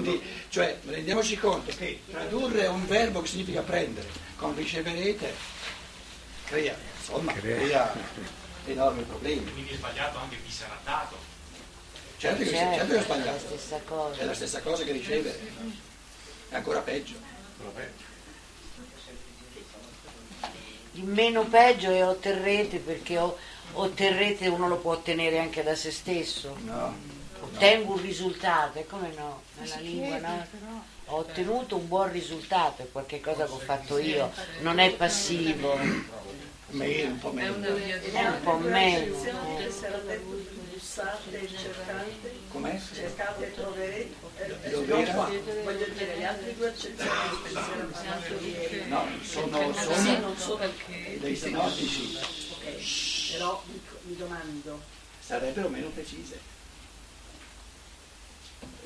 Quindi, cioè, rendiamoci conto che tradurre un verbo che significa prendere con riceverete crea, insomma, crea enormi problemi. Quindi è sbagliato anche chi sarà dato. Certo che, Certo, certo che è è la sbagliato. stessa cosa. È la stessa cosa che ricevere. È ancora peggio. Il meno peggio è otterrete perché otterrete uno lo può ottenere anche da se stesso. No. Ottengo un risultato, e come no? Nella lingua no? Ho ottenuto un buon risultato, è qualcosa che ho fatto io, non è passivo, Meno, un po' meno. è un po' meno. Eh. e Com'è? cercate e troverete. Eh, qua, voglio dire, le altre due accezioni era parlato ieri, No, sono, dei sinottici, ok, però mi domando, sarebbero meno precise.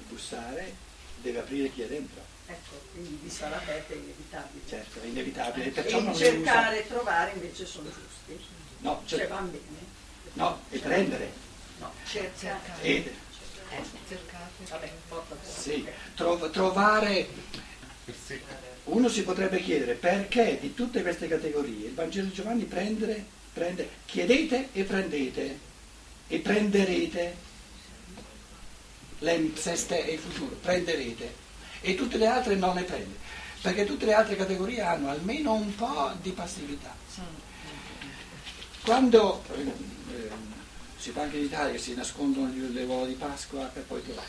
Bussare deve aprire chi è dentro. ecco, quindi di sarà aperta è inevitabile. Certo, è inevitabile. Perciò E cercare e trovare invece sono giusti. No, Cioè cioè, van bene. no, e prendere. No, cercare. E, Vabbè, porta sì, trov- trovare. Uno si potrebbe chiedere perché di tutte queste categorie il Vangelo di Giovanni prendere, prende, chiedete e prendete e prenderete l'empseste e il futuro, prenderete e tutte le altre non ne prende, perché tutte le altre categorie hanno almeno un po' di passività. Quando eh, eh, si fa anche in Italia che si nascondono le le uova di Pasqua per poi trovare,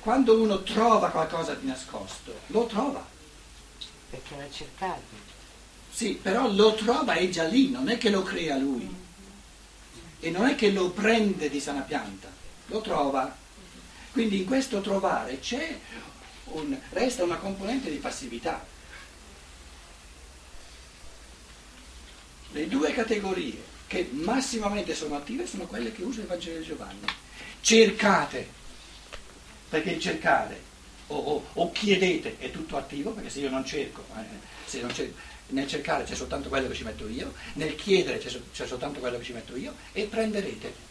quando uno trova qualcosa di nascosto, lo trova. Perché l'ha cercato. Sì, però lo trova è già lì, non è che lo crea lui. E non è che lo prende di sana pianta, lo trova. Quindi in questo trovare c'è un, resta una componente di passività. Le due categorie che massimamente sono attive sono quelle che usa il Vangelo di Giovanni. Cercate, perché il cercare o, o- o chiedete è tutto attivo, perché se io non cerco, eh, se non cer- nel cercare c'è soltanto quello che ci metto io, nel chiedere c'è, c'è soltanto quello che ci metto io, e prenderete.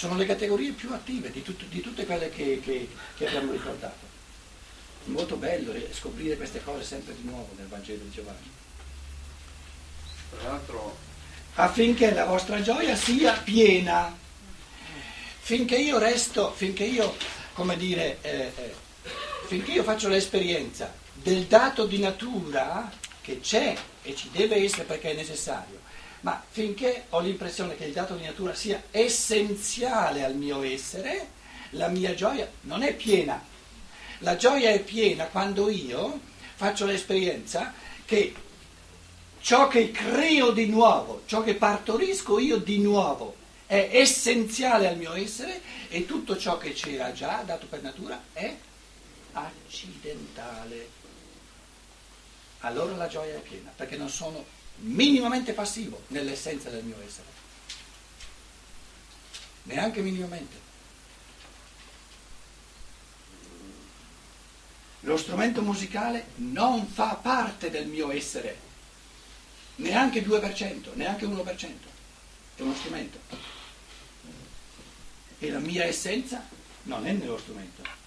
Sono le categorie più attive di, tut- di tutte quelle che, che- che abbiamo ricordato. Molto bello eh, scoprire queste cose sempre di nuovo nel Vangelo di Giovanni. Tra l'altro affinché la vostra gioia sia piena. Finché io resto, finché io, come dire, eh, eh, finché io faccio l'esperienza del dato di natura che c'è e ci deve essere perché è necessario, ma finché ho l'impressione che il dato di natura sia essenziale al mio essere, la mia gioia non è piena. La gioia è piena quando io faccio l'esperienza che ciò che creo di nuovo, ciò che partorisco io di nuovo è essenziale al mio essere e tutto ciò che c'era già, dato per natura, è accidentale. Allora la gioia è piena, perché non sono minimamente passivo nell'essenza del mio essere. Neanche minimamente. Lo strumento musicale non fa parte del mio essere, neanche 2%, neanche 1%, è uno strumento. E la mia essenza non è nello strumento.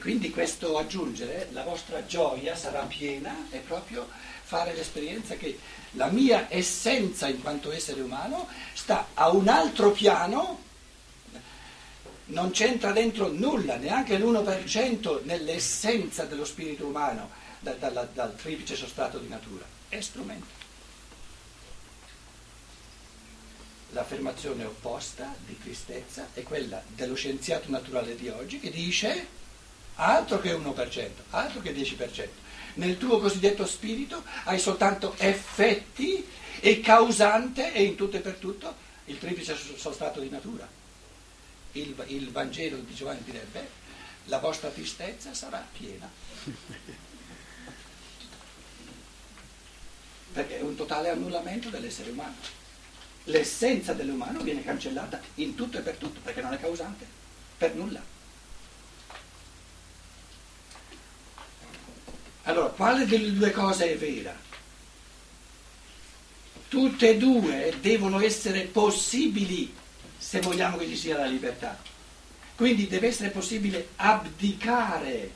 Quindi questo aggiungere, la vostra gioia sarà piena, è proprio fare l'esperienza che la mia essenza in quanto essere umano sta a un altro piano, non c'entra dentro nulla, neanche l'1% nell'essenza dello spirito umano, da- dalla- dal triplice sostrato di natura, è strumento. L'affermazione opposta di tristezza è quella dello scienziato naturale di oggi che dice altro che 1%, altro che 10%. Nel tuo cosiddetto spirito hai soltanto effetti e causante e in tutto e per tutto il triplice sostrato di natura. Il, il Vangelo di Giovanni direbbe la vostra tristezza sarà piena. Perché è un totale annullamento dell'essere umano. L'essenza dell'umano viene cancellata in tutto e per tutto, perché non è causante, per nulla. Allora, quale delle due cose è vera? tutte e due devono essere possibili se vogliamo che ci sia la libertà. Quindi deve essere possibile abdicare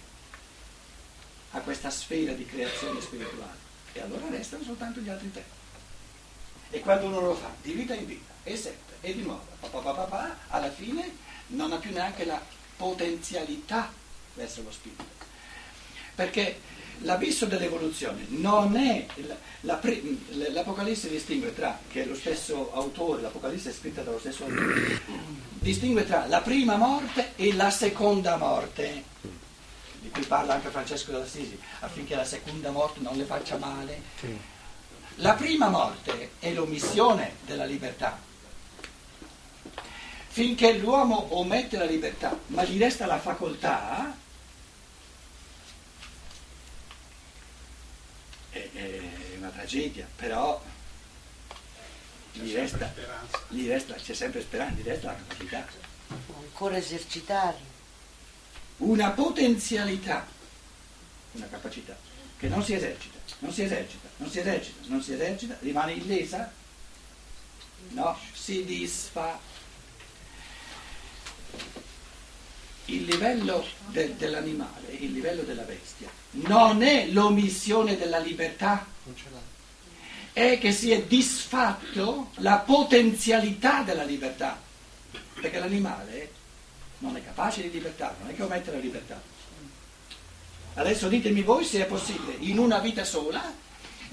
a questa sfera di creazione spirituale e allora restano soltanto gli altri tre. E quando uno lo fa di vita in vita e sempre e di nuovo, alla fine non ha più neanche la potenzialità verso lo spirito. Perché l'abisso dell'evoluzione non è la, la, l'Apocalisse distingue tra, che è lo stesso autore, l'Apocalisse è scritta dallo stesso autore, distingue tra la prima morte e la seconda morte, di cui parla anche Francesco d'Assisi, affinché la seconda morte non le faccia male. La prima morte è l'omissione della libertà. Finché l'uomo omette la libertà, ma gli resta la facoltà, è, è una tragedia, però gli resta, gli resta, c'è sempre speranza, gli resta la capacità. Ancora esercitarlo. Una potenzialità, una capacità che non si esercita, non si esercita, non si esercita, non si esercita, rimane illesa? No, si disfa. Il livello de, dell'animale, il livello della bestia, non è l'omissione della libertà, è che si è disfatto la potenzialità della libertà, perché l'animale non è capace di libertà, non è che omette la libertà. Adesso ditemi voi se è possibile in una vita sola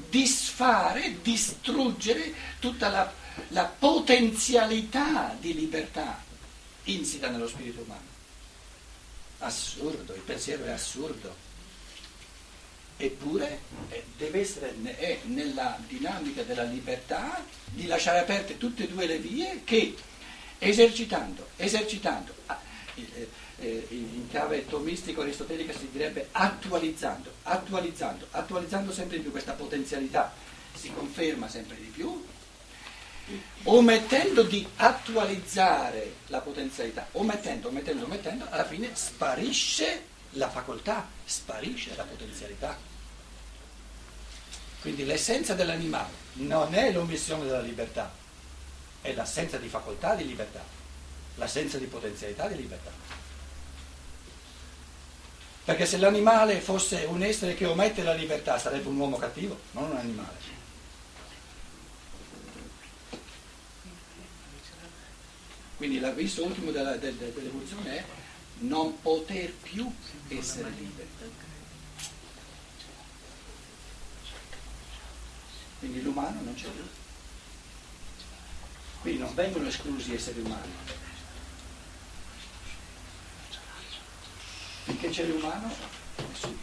disfare, distruggere tutta la, la potenzialità di libertà insita nello spirito umano. Assurdo, il pensiero è assurdo. Eppure eh, deve essere è nella dinamica della libertà di lasciare aperte tutte e due le vie che esercitando, esercitando, ah, eh, eh, in chiave tomistico aristotelica si direbbe attualizzando, attualizzando, attualizzando sempre di più questa potenzialità, si conferma sempre di più, omettendo di attualizzare la potenzialità, omettendo, omettendo, omettendo, alla fine sparisce la facoltà, sparisce la potenzialità. Quindi l'essenza dell'animale non è l'omissione della libertà, è l'assenza di facoltà di libertà, l'assenza di potenzialità di libertà. Perché se l'animale fosse un essere che omette la libertà sarebbe un uomo cattivo, non un animale. Quindi l'avviso ultimo della, dell'evoluzione è non poter più essere liberi. Quindi l'umano non c'è più. Quindi non vengono esclusi gli esseri umani. Finché c'è l'umano, nessuno.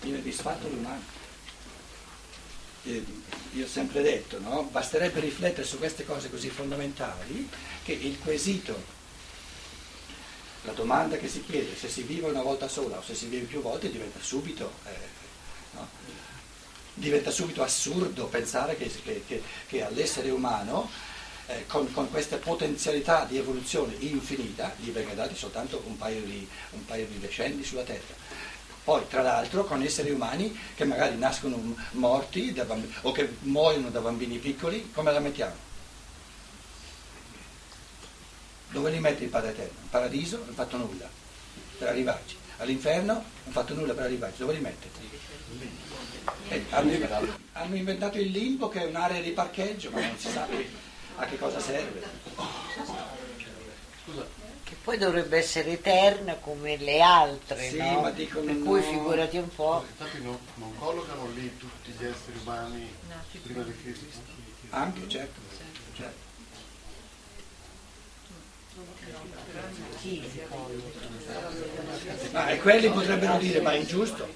Viene disfatto l'umano. Eh, io ho sempre detto, no? basterebbe riflettere su queste cose così fondamentali che il quesito, la domanda che si chiede se si vive una volta sola o se si vive più volte diventa subito eh? Diventa subito assurdo pensare che, che, che, che all'essere umano, eh, con, con, queste potenzialità di evoluzione infinita, gli venga dati soltanto un paio, di, un paio di decenni sulla Terra. Poi, tra l'altro, con esseri umani che magari nascono morti bambini, o che muoiono da bambini piccoli, come la mettiamo? Dove li mette il Padre Eterno? In paradiso non ha fatto nulla per arrivarci. All'inferno non ha fatto nulla per arrivarci. Dove li mette? Eh, hanno, hanno, inventato il limbo che è un'area di parcheggio, ma non si sa a che cosa serve. Che poi dovrebbe essere eterna come le altre, sì, no? ma dicono per cui no. figurati un po'. Infatti no, non collocano lì tutti gli esseri umani prima di che esistano. Anche, certo. certo. Colloca? Ah, e quelli potrebbero dire, ma è ingiusto?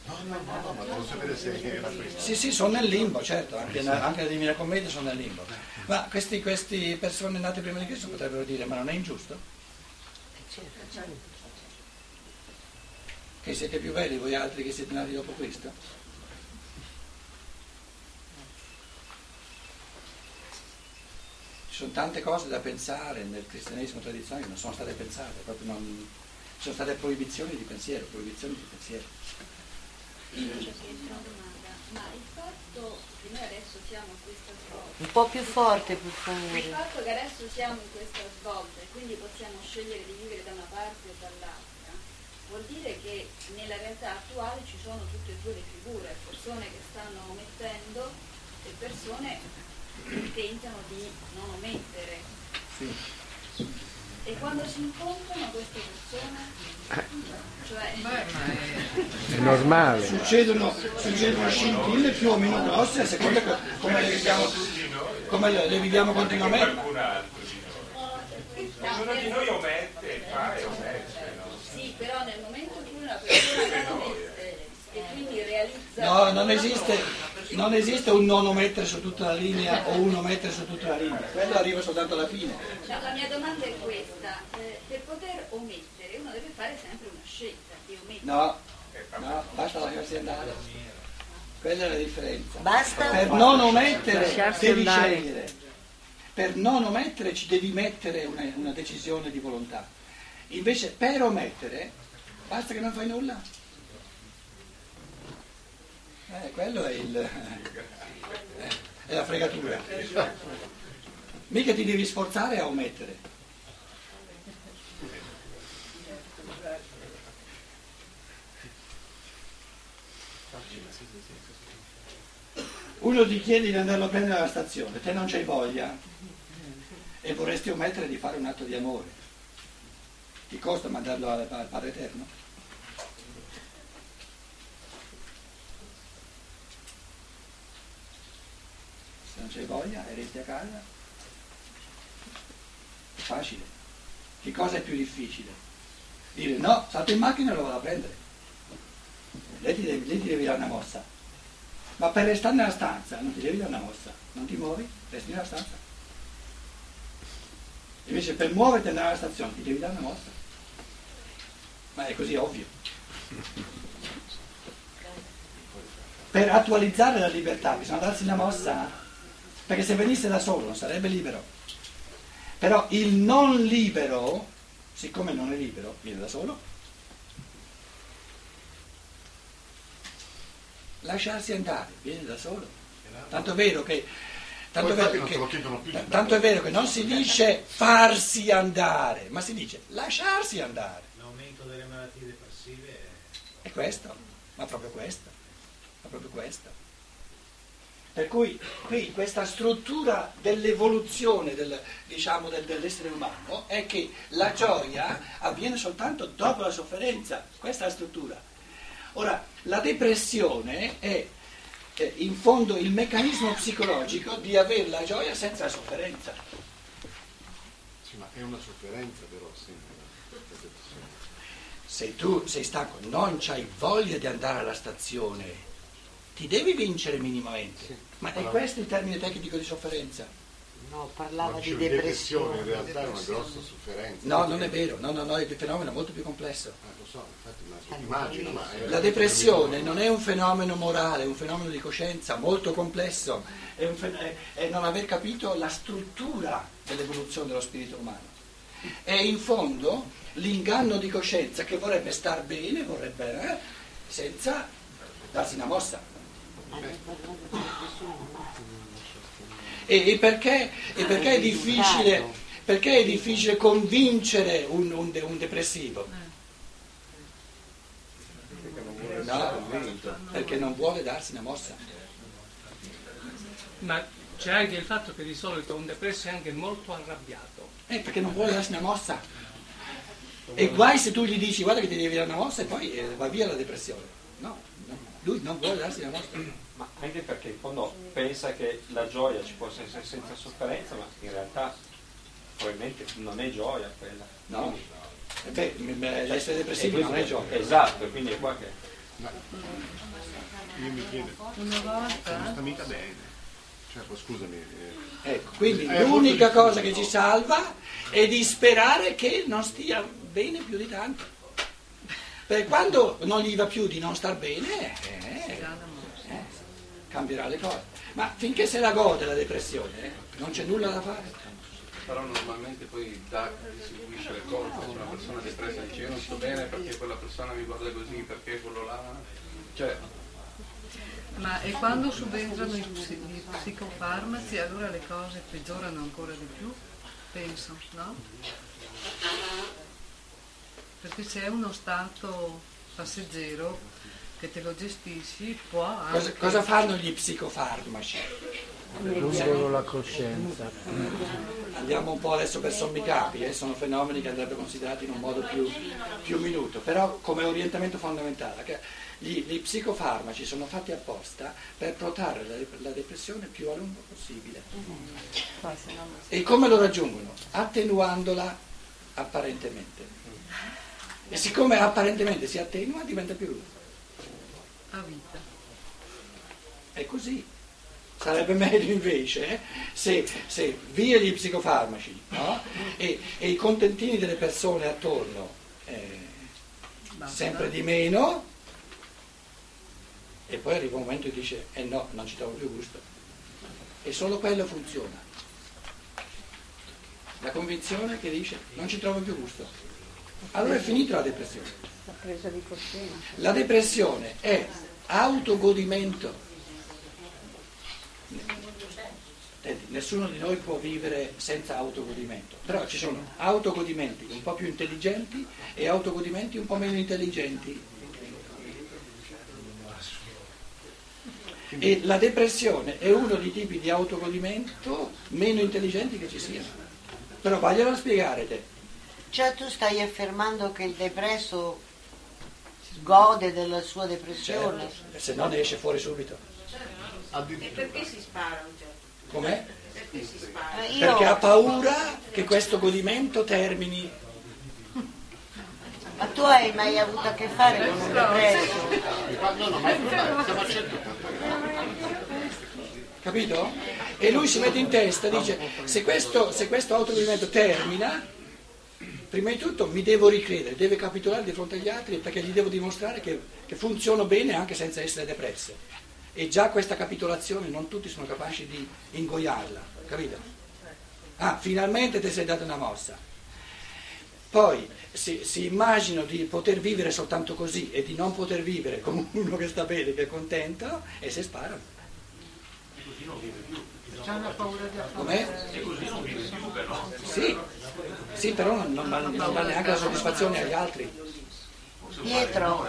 Sì, sì, sono nel limbo, certo, anche, anche la Divina Commedia sono nel limbo. Ma queste persone nate prima di Cristo potrebbero dire, ma non è ingiusto? Che siete più belli voi altri che siete nati dopo Cristo? Ci sono tante cose da pensare nel cristianesimo tradizionale che non sono state pensate, proprio non ci sono state proibizioni di pensiero, proibizioni di pensiero. Ma il fatto che noi adesso siamo a questa svolta Un po' più forte, per Il favore. fatto che adesso siamo in questa svolta e quindi possiamo scegliere di vivere da una parte o dall'altra, vuol dire che nella realtà attuale ci sono tutte e due le figure, persone che stanno omettendo e persone tentano di non omettere. E quando si incontrano queste persone, cioè È normale. Succedono, succedono scintille più o meno grosse a seconda co- come le viviamo, come le, le viviamo continuamente. Ognuno di noi omette, fa e omette, sì, però nel momento in cui una persona non omette e quindi realizza... No, non esiste, non esiste un non omettere su tutta la linea o un omettere su tutta la linea, quello arriva soltanto alla fine. No, la mia domanda è questa, eh, per poter omettere uno deve fare sempre una scelta di omettere. No, no, basta lasciarsi andare. Quella è la differenza. Basta? Per non omettere devi andare. scegliere. Per non omettere ci devi mettere una, una decisione di volontà. Invece per omettere basta che non fai nulla. Eh, quello è il è la fregatura. Mica ti devi sforzare a omettere. Uno ti chiede di andarlo a prendere alla stazione, te non c'hai voglia e vorresti omettere di fare un atto di amore. Ti costa mandarlo al Padre Eterno? Non c'hai voglia e resti a casa? È facile. Che cosa è più difficile? Dire no, salto in macchina e lo vado a prendere. Lei ti devi, lei ti devi dare una mossa. Ma per restare nella stanza non ti devi dare una mossa, non ti muovi, resti nella stanza. Invece per muoverti e andare alla stazione ti devi dare una mossa. Ma è così ovvio. Per attualizzare la libertà bisogna darsi una mossa, perché se venisse da solo non sarebbe libero. Però il non libero, siccome non è libero, viene da solo. Lasciarsi andare, viene da solo. Tanto è vero che, tanto è vero che- tanto è vero che non si dice farsi andare, ma si dice lasciarsi andare. L'aumento delle malattie depressive è È questo, ma proprio questo, ma proprio questo. Per cui qui questa struttura dell'evoluzione del- diciamo, del- dell'essere umano è che la gioia avviene soltanto dopo la sofferenza, questa è la struttura. Ora, la depressione è eh, in fondo il meccanismo psicologico di avere la gioia senza la sofferenza. Sì, ma è una sofferenza però, sì. Se tu sei stanco, non hai voglia di andare alla stazione, ti devi vincere minimamente. Ma è questo il termine tecnico di sofferenza? No, Ma parlava di dicevo, depressione in depressione. realtà è una grossa sofferenza. No, non è vero, no, no, no, è un fenomeno molto più complesso. Eh, lo so, infatti immagino, immagino ma La depressione non è un fenomeno morale, è un fenomeno di coscienza molto complesso, è, un fen- è- è non aver capito la struttura dell'evoluzione dello spirito umano. È in fondo l'inganno di coscienza che vorrebbe star bene, vorrebbe, eh, senza darsi una mossa. E, e perché, e perché è difficile, perché è difficile convincere un, un de- un depressivo? No, perché non vuole darsi una mossa. Ma c'è anche il fatto che di solito un depresso è anche molto arrabbiato. Eh, perché non vuole darsi una mossa. E guai se tu gli dici guarda che ti devi dare una mossa e poi eh, va via la depressione. No, lui non vuole darsi una mossa. Ma anche perché in fondo pensa che la gioia ci possa essere senza sofferenza, ma in realtà probabilmente non è gioia quella. No? Eh beh, m- m- l'essere depressivi questo non è gioia. Esatto, quindi è qua che... Io mi chiedo, Una volta non sta mica bene. Cioè, scusami, eh, Ecco, quindi Eh, l'unica cosa che ci salva è di sperare che non stia bene più di tanto. Perché quando non gli va più di non star bene, eh, eh, cambierà le cose. Ma finché se la gode la depressione, eh, non c'è nulla da fare. Però normalmente poi da distribuisce le colpe, se una persona depressa dice io non sto bene perché quella persona mi guarda così, perché quello là. Cioè, Ma e quando subentrano i, psi- i psicofarmaci allora le cose peggiorano ancora di più? Penso, no? Perché se è uno stato passeggero che te lo gestisci può anche... Cosa, cosa fanno gli psicofarmaci? Lungo la coscienza. Andiamo un po' adesso per sommi capi, eh, sono fenomeni che andrebbero considerati in un modo più, più minuto, però come orientamento fondamentale, che gli, gli psicofarmaci sono fatti apposta per protrarre la, la depressione più a lungo possibile. E come lo raggiungono? Attenuandola apparentemente. E siccome apparentemente si attenua, diventa più lunga. a vita. È così. Sarebbe meglio invece eh, se, se via gli psicofarmaci no? e, e i contentini delle persone attorno eh, sempre di meno e poi arriva un momento e dice eh no, non ci trovo più gusto. E solo quello funziona. La convinzione che dice non ci trovo più gusto. Allora è finita la depressione. La presa di coscienza. La depressione è autogodimento. Nessuno di noi può vivere senza autogodimento, però ci sono autogodimenti un po' più intelligenti e autogodimenti un po' meno intelligenti. E la depressione è uno dei tipi di autogodimento meno intelligenti che ci siano. Però vaglielo a spiegare te. Cioè tu stai affermando che il depresso gode della sua depressione? Certo, se no ne esce fuori subito. E perché si spara un certo? Com'è? Perché si spara? Eh, Perché ha paura che questo godimento termini. ma tu hai mai avuto a che fare con un depresso? No, no, ma stiamo a 100. Capito? E lui si mette in testa, dice, se questo, se questo autogodimento termina, prima di tutto mi devo ricredere, deve capitolare di fronte agli altri perché gli devo dimostrare che, che funziono bene anche senza essere depresse. E già questa capitolazione non tutti sono capaci di ingoiarla, capito? Ah, finalmente ti sei dato una mossa. Poi si, si immaginano di poter vivere soltanto così e di non poter vivere come uno che sta bene, che è contento, e si sparano. C'hanno paura di Com'è? Sì, sì, però non, non dà- non dà neanche la soddisfazione agli altri. Pietro,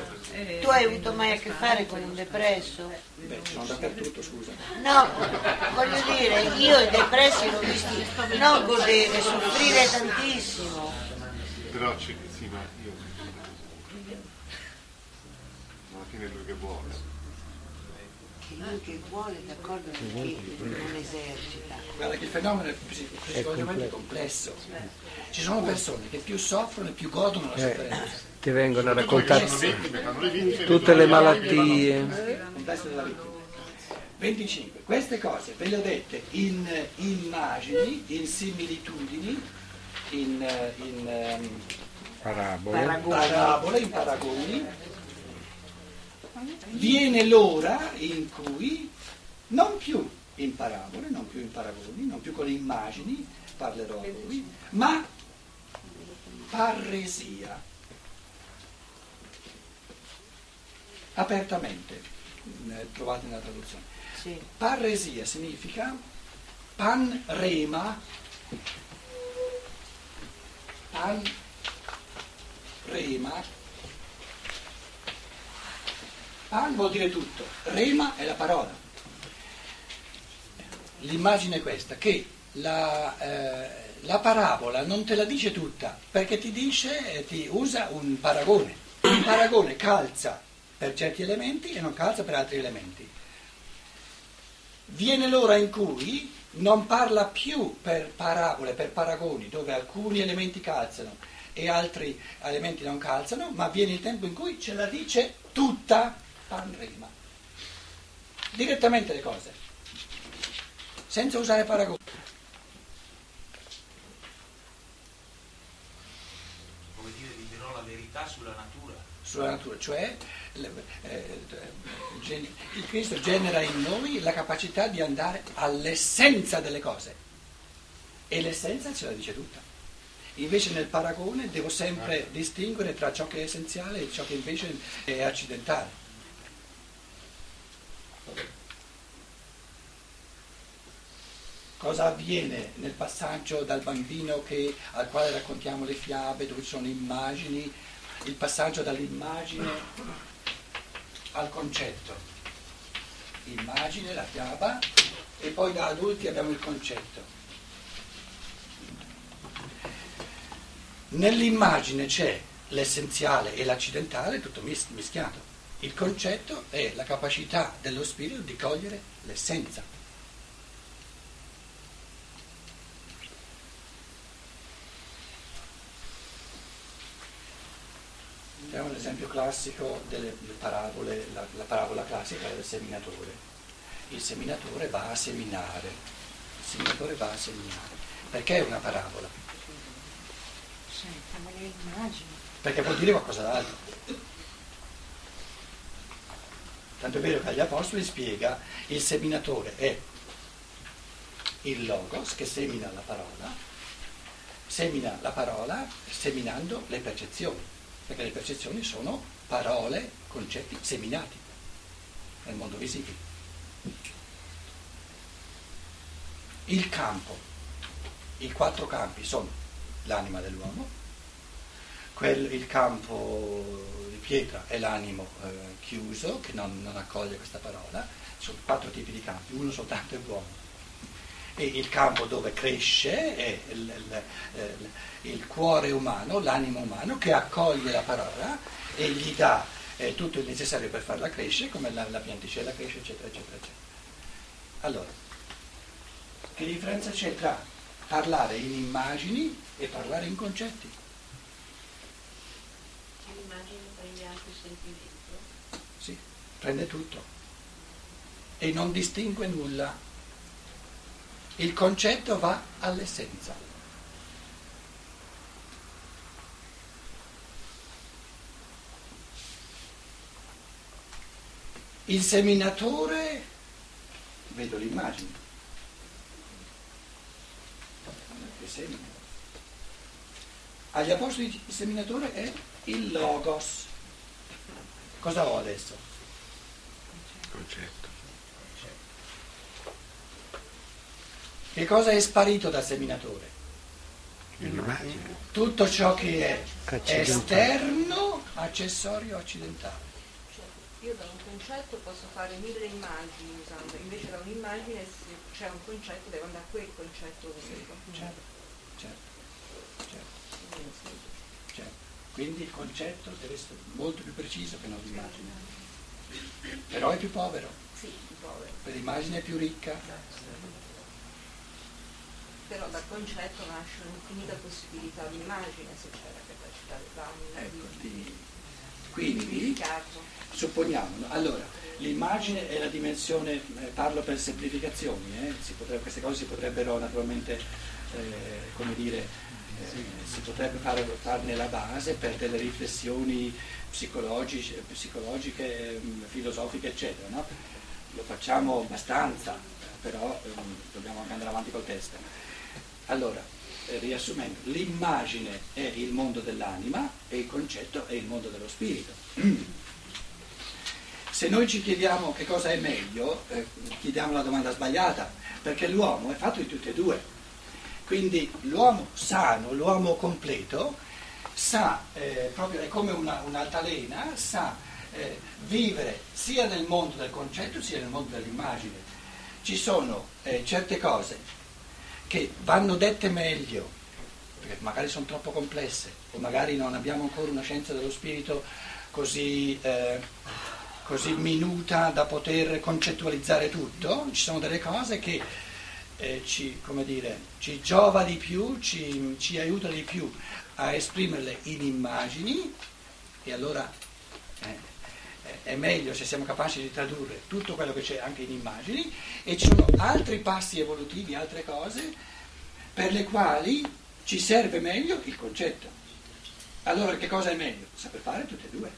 tu hai avuto mai a che fare con un depresso? Beh, sono dappertutto, scusa. No, voglio dire, io i depressi l'ho visti non godere, soffrire tantissimo. Però c'è, sì, ma io... Alla fine è lui che vuole. Che lui che vuole, d'accordo, perché non esercita. Guarda che il fenomeno psi- psicologicamente è complesso. Ci sono persone che più soffrono e più godono la Eh, sofferenza. ti vengono a raccontare tutte le malattie. vittima. 25. Queste cose ve le ho dette in eh, immagini, in similitudini, in, eh, in, ehm, Parabole. parabole, in paragoni. Viene l'ora in cui, non più in parabole, non più in paragoni, non più con le immagini, parlerò a voi, ma parresia. Apertamente, trovate nella traduzione. Sì. Parresia significa panrema, panrema, pan vuol dire tutto, rema è la parola. L'immagine è questa, che la, eh, la parabola non te la dice tutta, perché ti dice, eh, ti usa un paragone. Il paragone calza per certi elementi e non calza per altri elementi. Viene l'ora in cui non parla più per parabole, per paragoni, dove alcuni elementi calzano e altri elementi non calzano, ma viene il tempo in cui ce la dice tutta panrema. Direttamente le cose, senza usare paragoni. Come dire, vi dirò la verità sulla natura. sulla natura, cioè eh, gen- il Cristo genera in noi la capacità di andare all'essenza delle cose e l'essenza ce la dice tutta. Invece nel paragone devo sempre distinguere tra ciò che è essenziale e ciò che invece è accidentale. Cosa avviene nel passaggio dal bambino che- al quale raccontiamo le fiabe, dove ci sono immagini, il passaggio dall'immagine al concetto. Immagine, la fiaba, e poi da adulti abbiamo il concetto. Nell'immagine c'è l'essenziale e l'accidentale, tutto mis- mischiato. Il concetto è la capacità dello spirito di cogliere l'essenza. È un esempio classico delle delle parabole, la, la parabola classica del seminatore. Il seminatore va a seminare, il seminatore va a seminare. Perché è una parabola? Senta, me le immagino. Perché vuol dire qualcosa d'altro. Tanto è vero che agli Apostoli spiega il seminatore è il logos che semina la parola, semina la parola seminando le percezioni, perché le percezioni sono parole, concetti seminati nel mondo visibile. Il campo, i quattro campi sono l'anima dell'uomo, quel- il campo pietra è l'animo eh, chiuso che non, non accoglie questa parola, sono quattro tipi di campi, uno soltanto è buono. E il campo dove cresce è il, il- il- il cuore umano, l'animo umano che accoglie la parola e gli dà eh, tutto il necessario per farla crescere, come la, la pianticella cresce, eccetera, eccetera, eccetera. Allora, che differenza c'è tra parlare in immagini e parlare in concetti? L'immagine prende anche il sentimento. Sì, prende tutto e non distingue nulla. Il concetto va all'essenza. Il seminatore, vedo l'immagine, che semina. Agli apostoli il seminatore è il logos. Cosa ho adesso? Concetto. Che cosa è sparito dal seminatore? L'immagine. Tutto ciò che è esterno, accessorio, accidentale. Cioè, io da un concetto posso fare mille immagini usando, invece da un'immagine se c'è un concetto devo andare a quel concetto unico. Certo, certo, certo, certo. Quindi il concetto deve essere molto più preciso che non l'immagine. Però è più povero, Sì, un po'. per l'immagine è più ricca. Però dal concetto nasce un'infinita possibilità di immagine se c'è la capacità dell'anima Ecco, di, di- di quindi supponiamo, allora, l'immagine è la dimensione, eh, parlo per semplificazioni, eh, si potrebbe- queste cose si potrebbero naturalmente, eh, come dire, si potrebbe fare, farne la base per delle riflessioni psicologiche, psicologiche ehm, filosofiche, eccetera. no? Lo facciamo abbastanza, però ehm, dobbiamo anche andare avanti col testo. Allora, eh, riassumendo, l'immagine è il mondo dell'anima e il concetto è il mondo dello spirito. Se noi ci chiediamo che cosa è meglio, eh, chiediamo la domanda sbagliata, perché l'uomo è fatto di tutte e due. Quindi l'uomo sano, l'uomo completo, sa, eh, proprio è come una, un'altalena, sa eh, vivere sia nel mondo del concetto sia nel mondo dell'immagine. Ci sono eh, certe cose che vanno dette meglio, perché magari sono troppo complesse, o magari non abbiamo ancora una scienza dello spirito così, eh, così minuta da poter concettualizzare tutto, ci sono delle cose che eh, ci, dire, ci giova di più, ci, ci aiuta di più a esprimerle in immagini e allora eh, è meglio se siamo capaci di tradurre tutto quello che c'è anche in immagini e ci sono altri passi evolutivi, altre cose per le quali ci serve meglio il concetto. Allora che cosa è meglio? Saper fare tutte e due.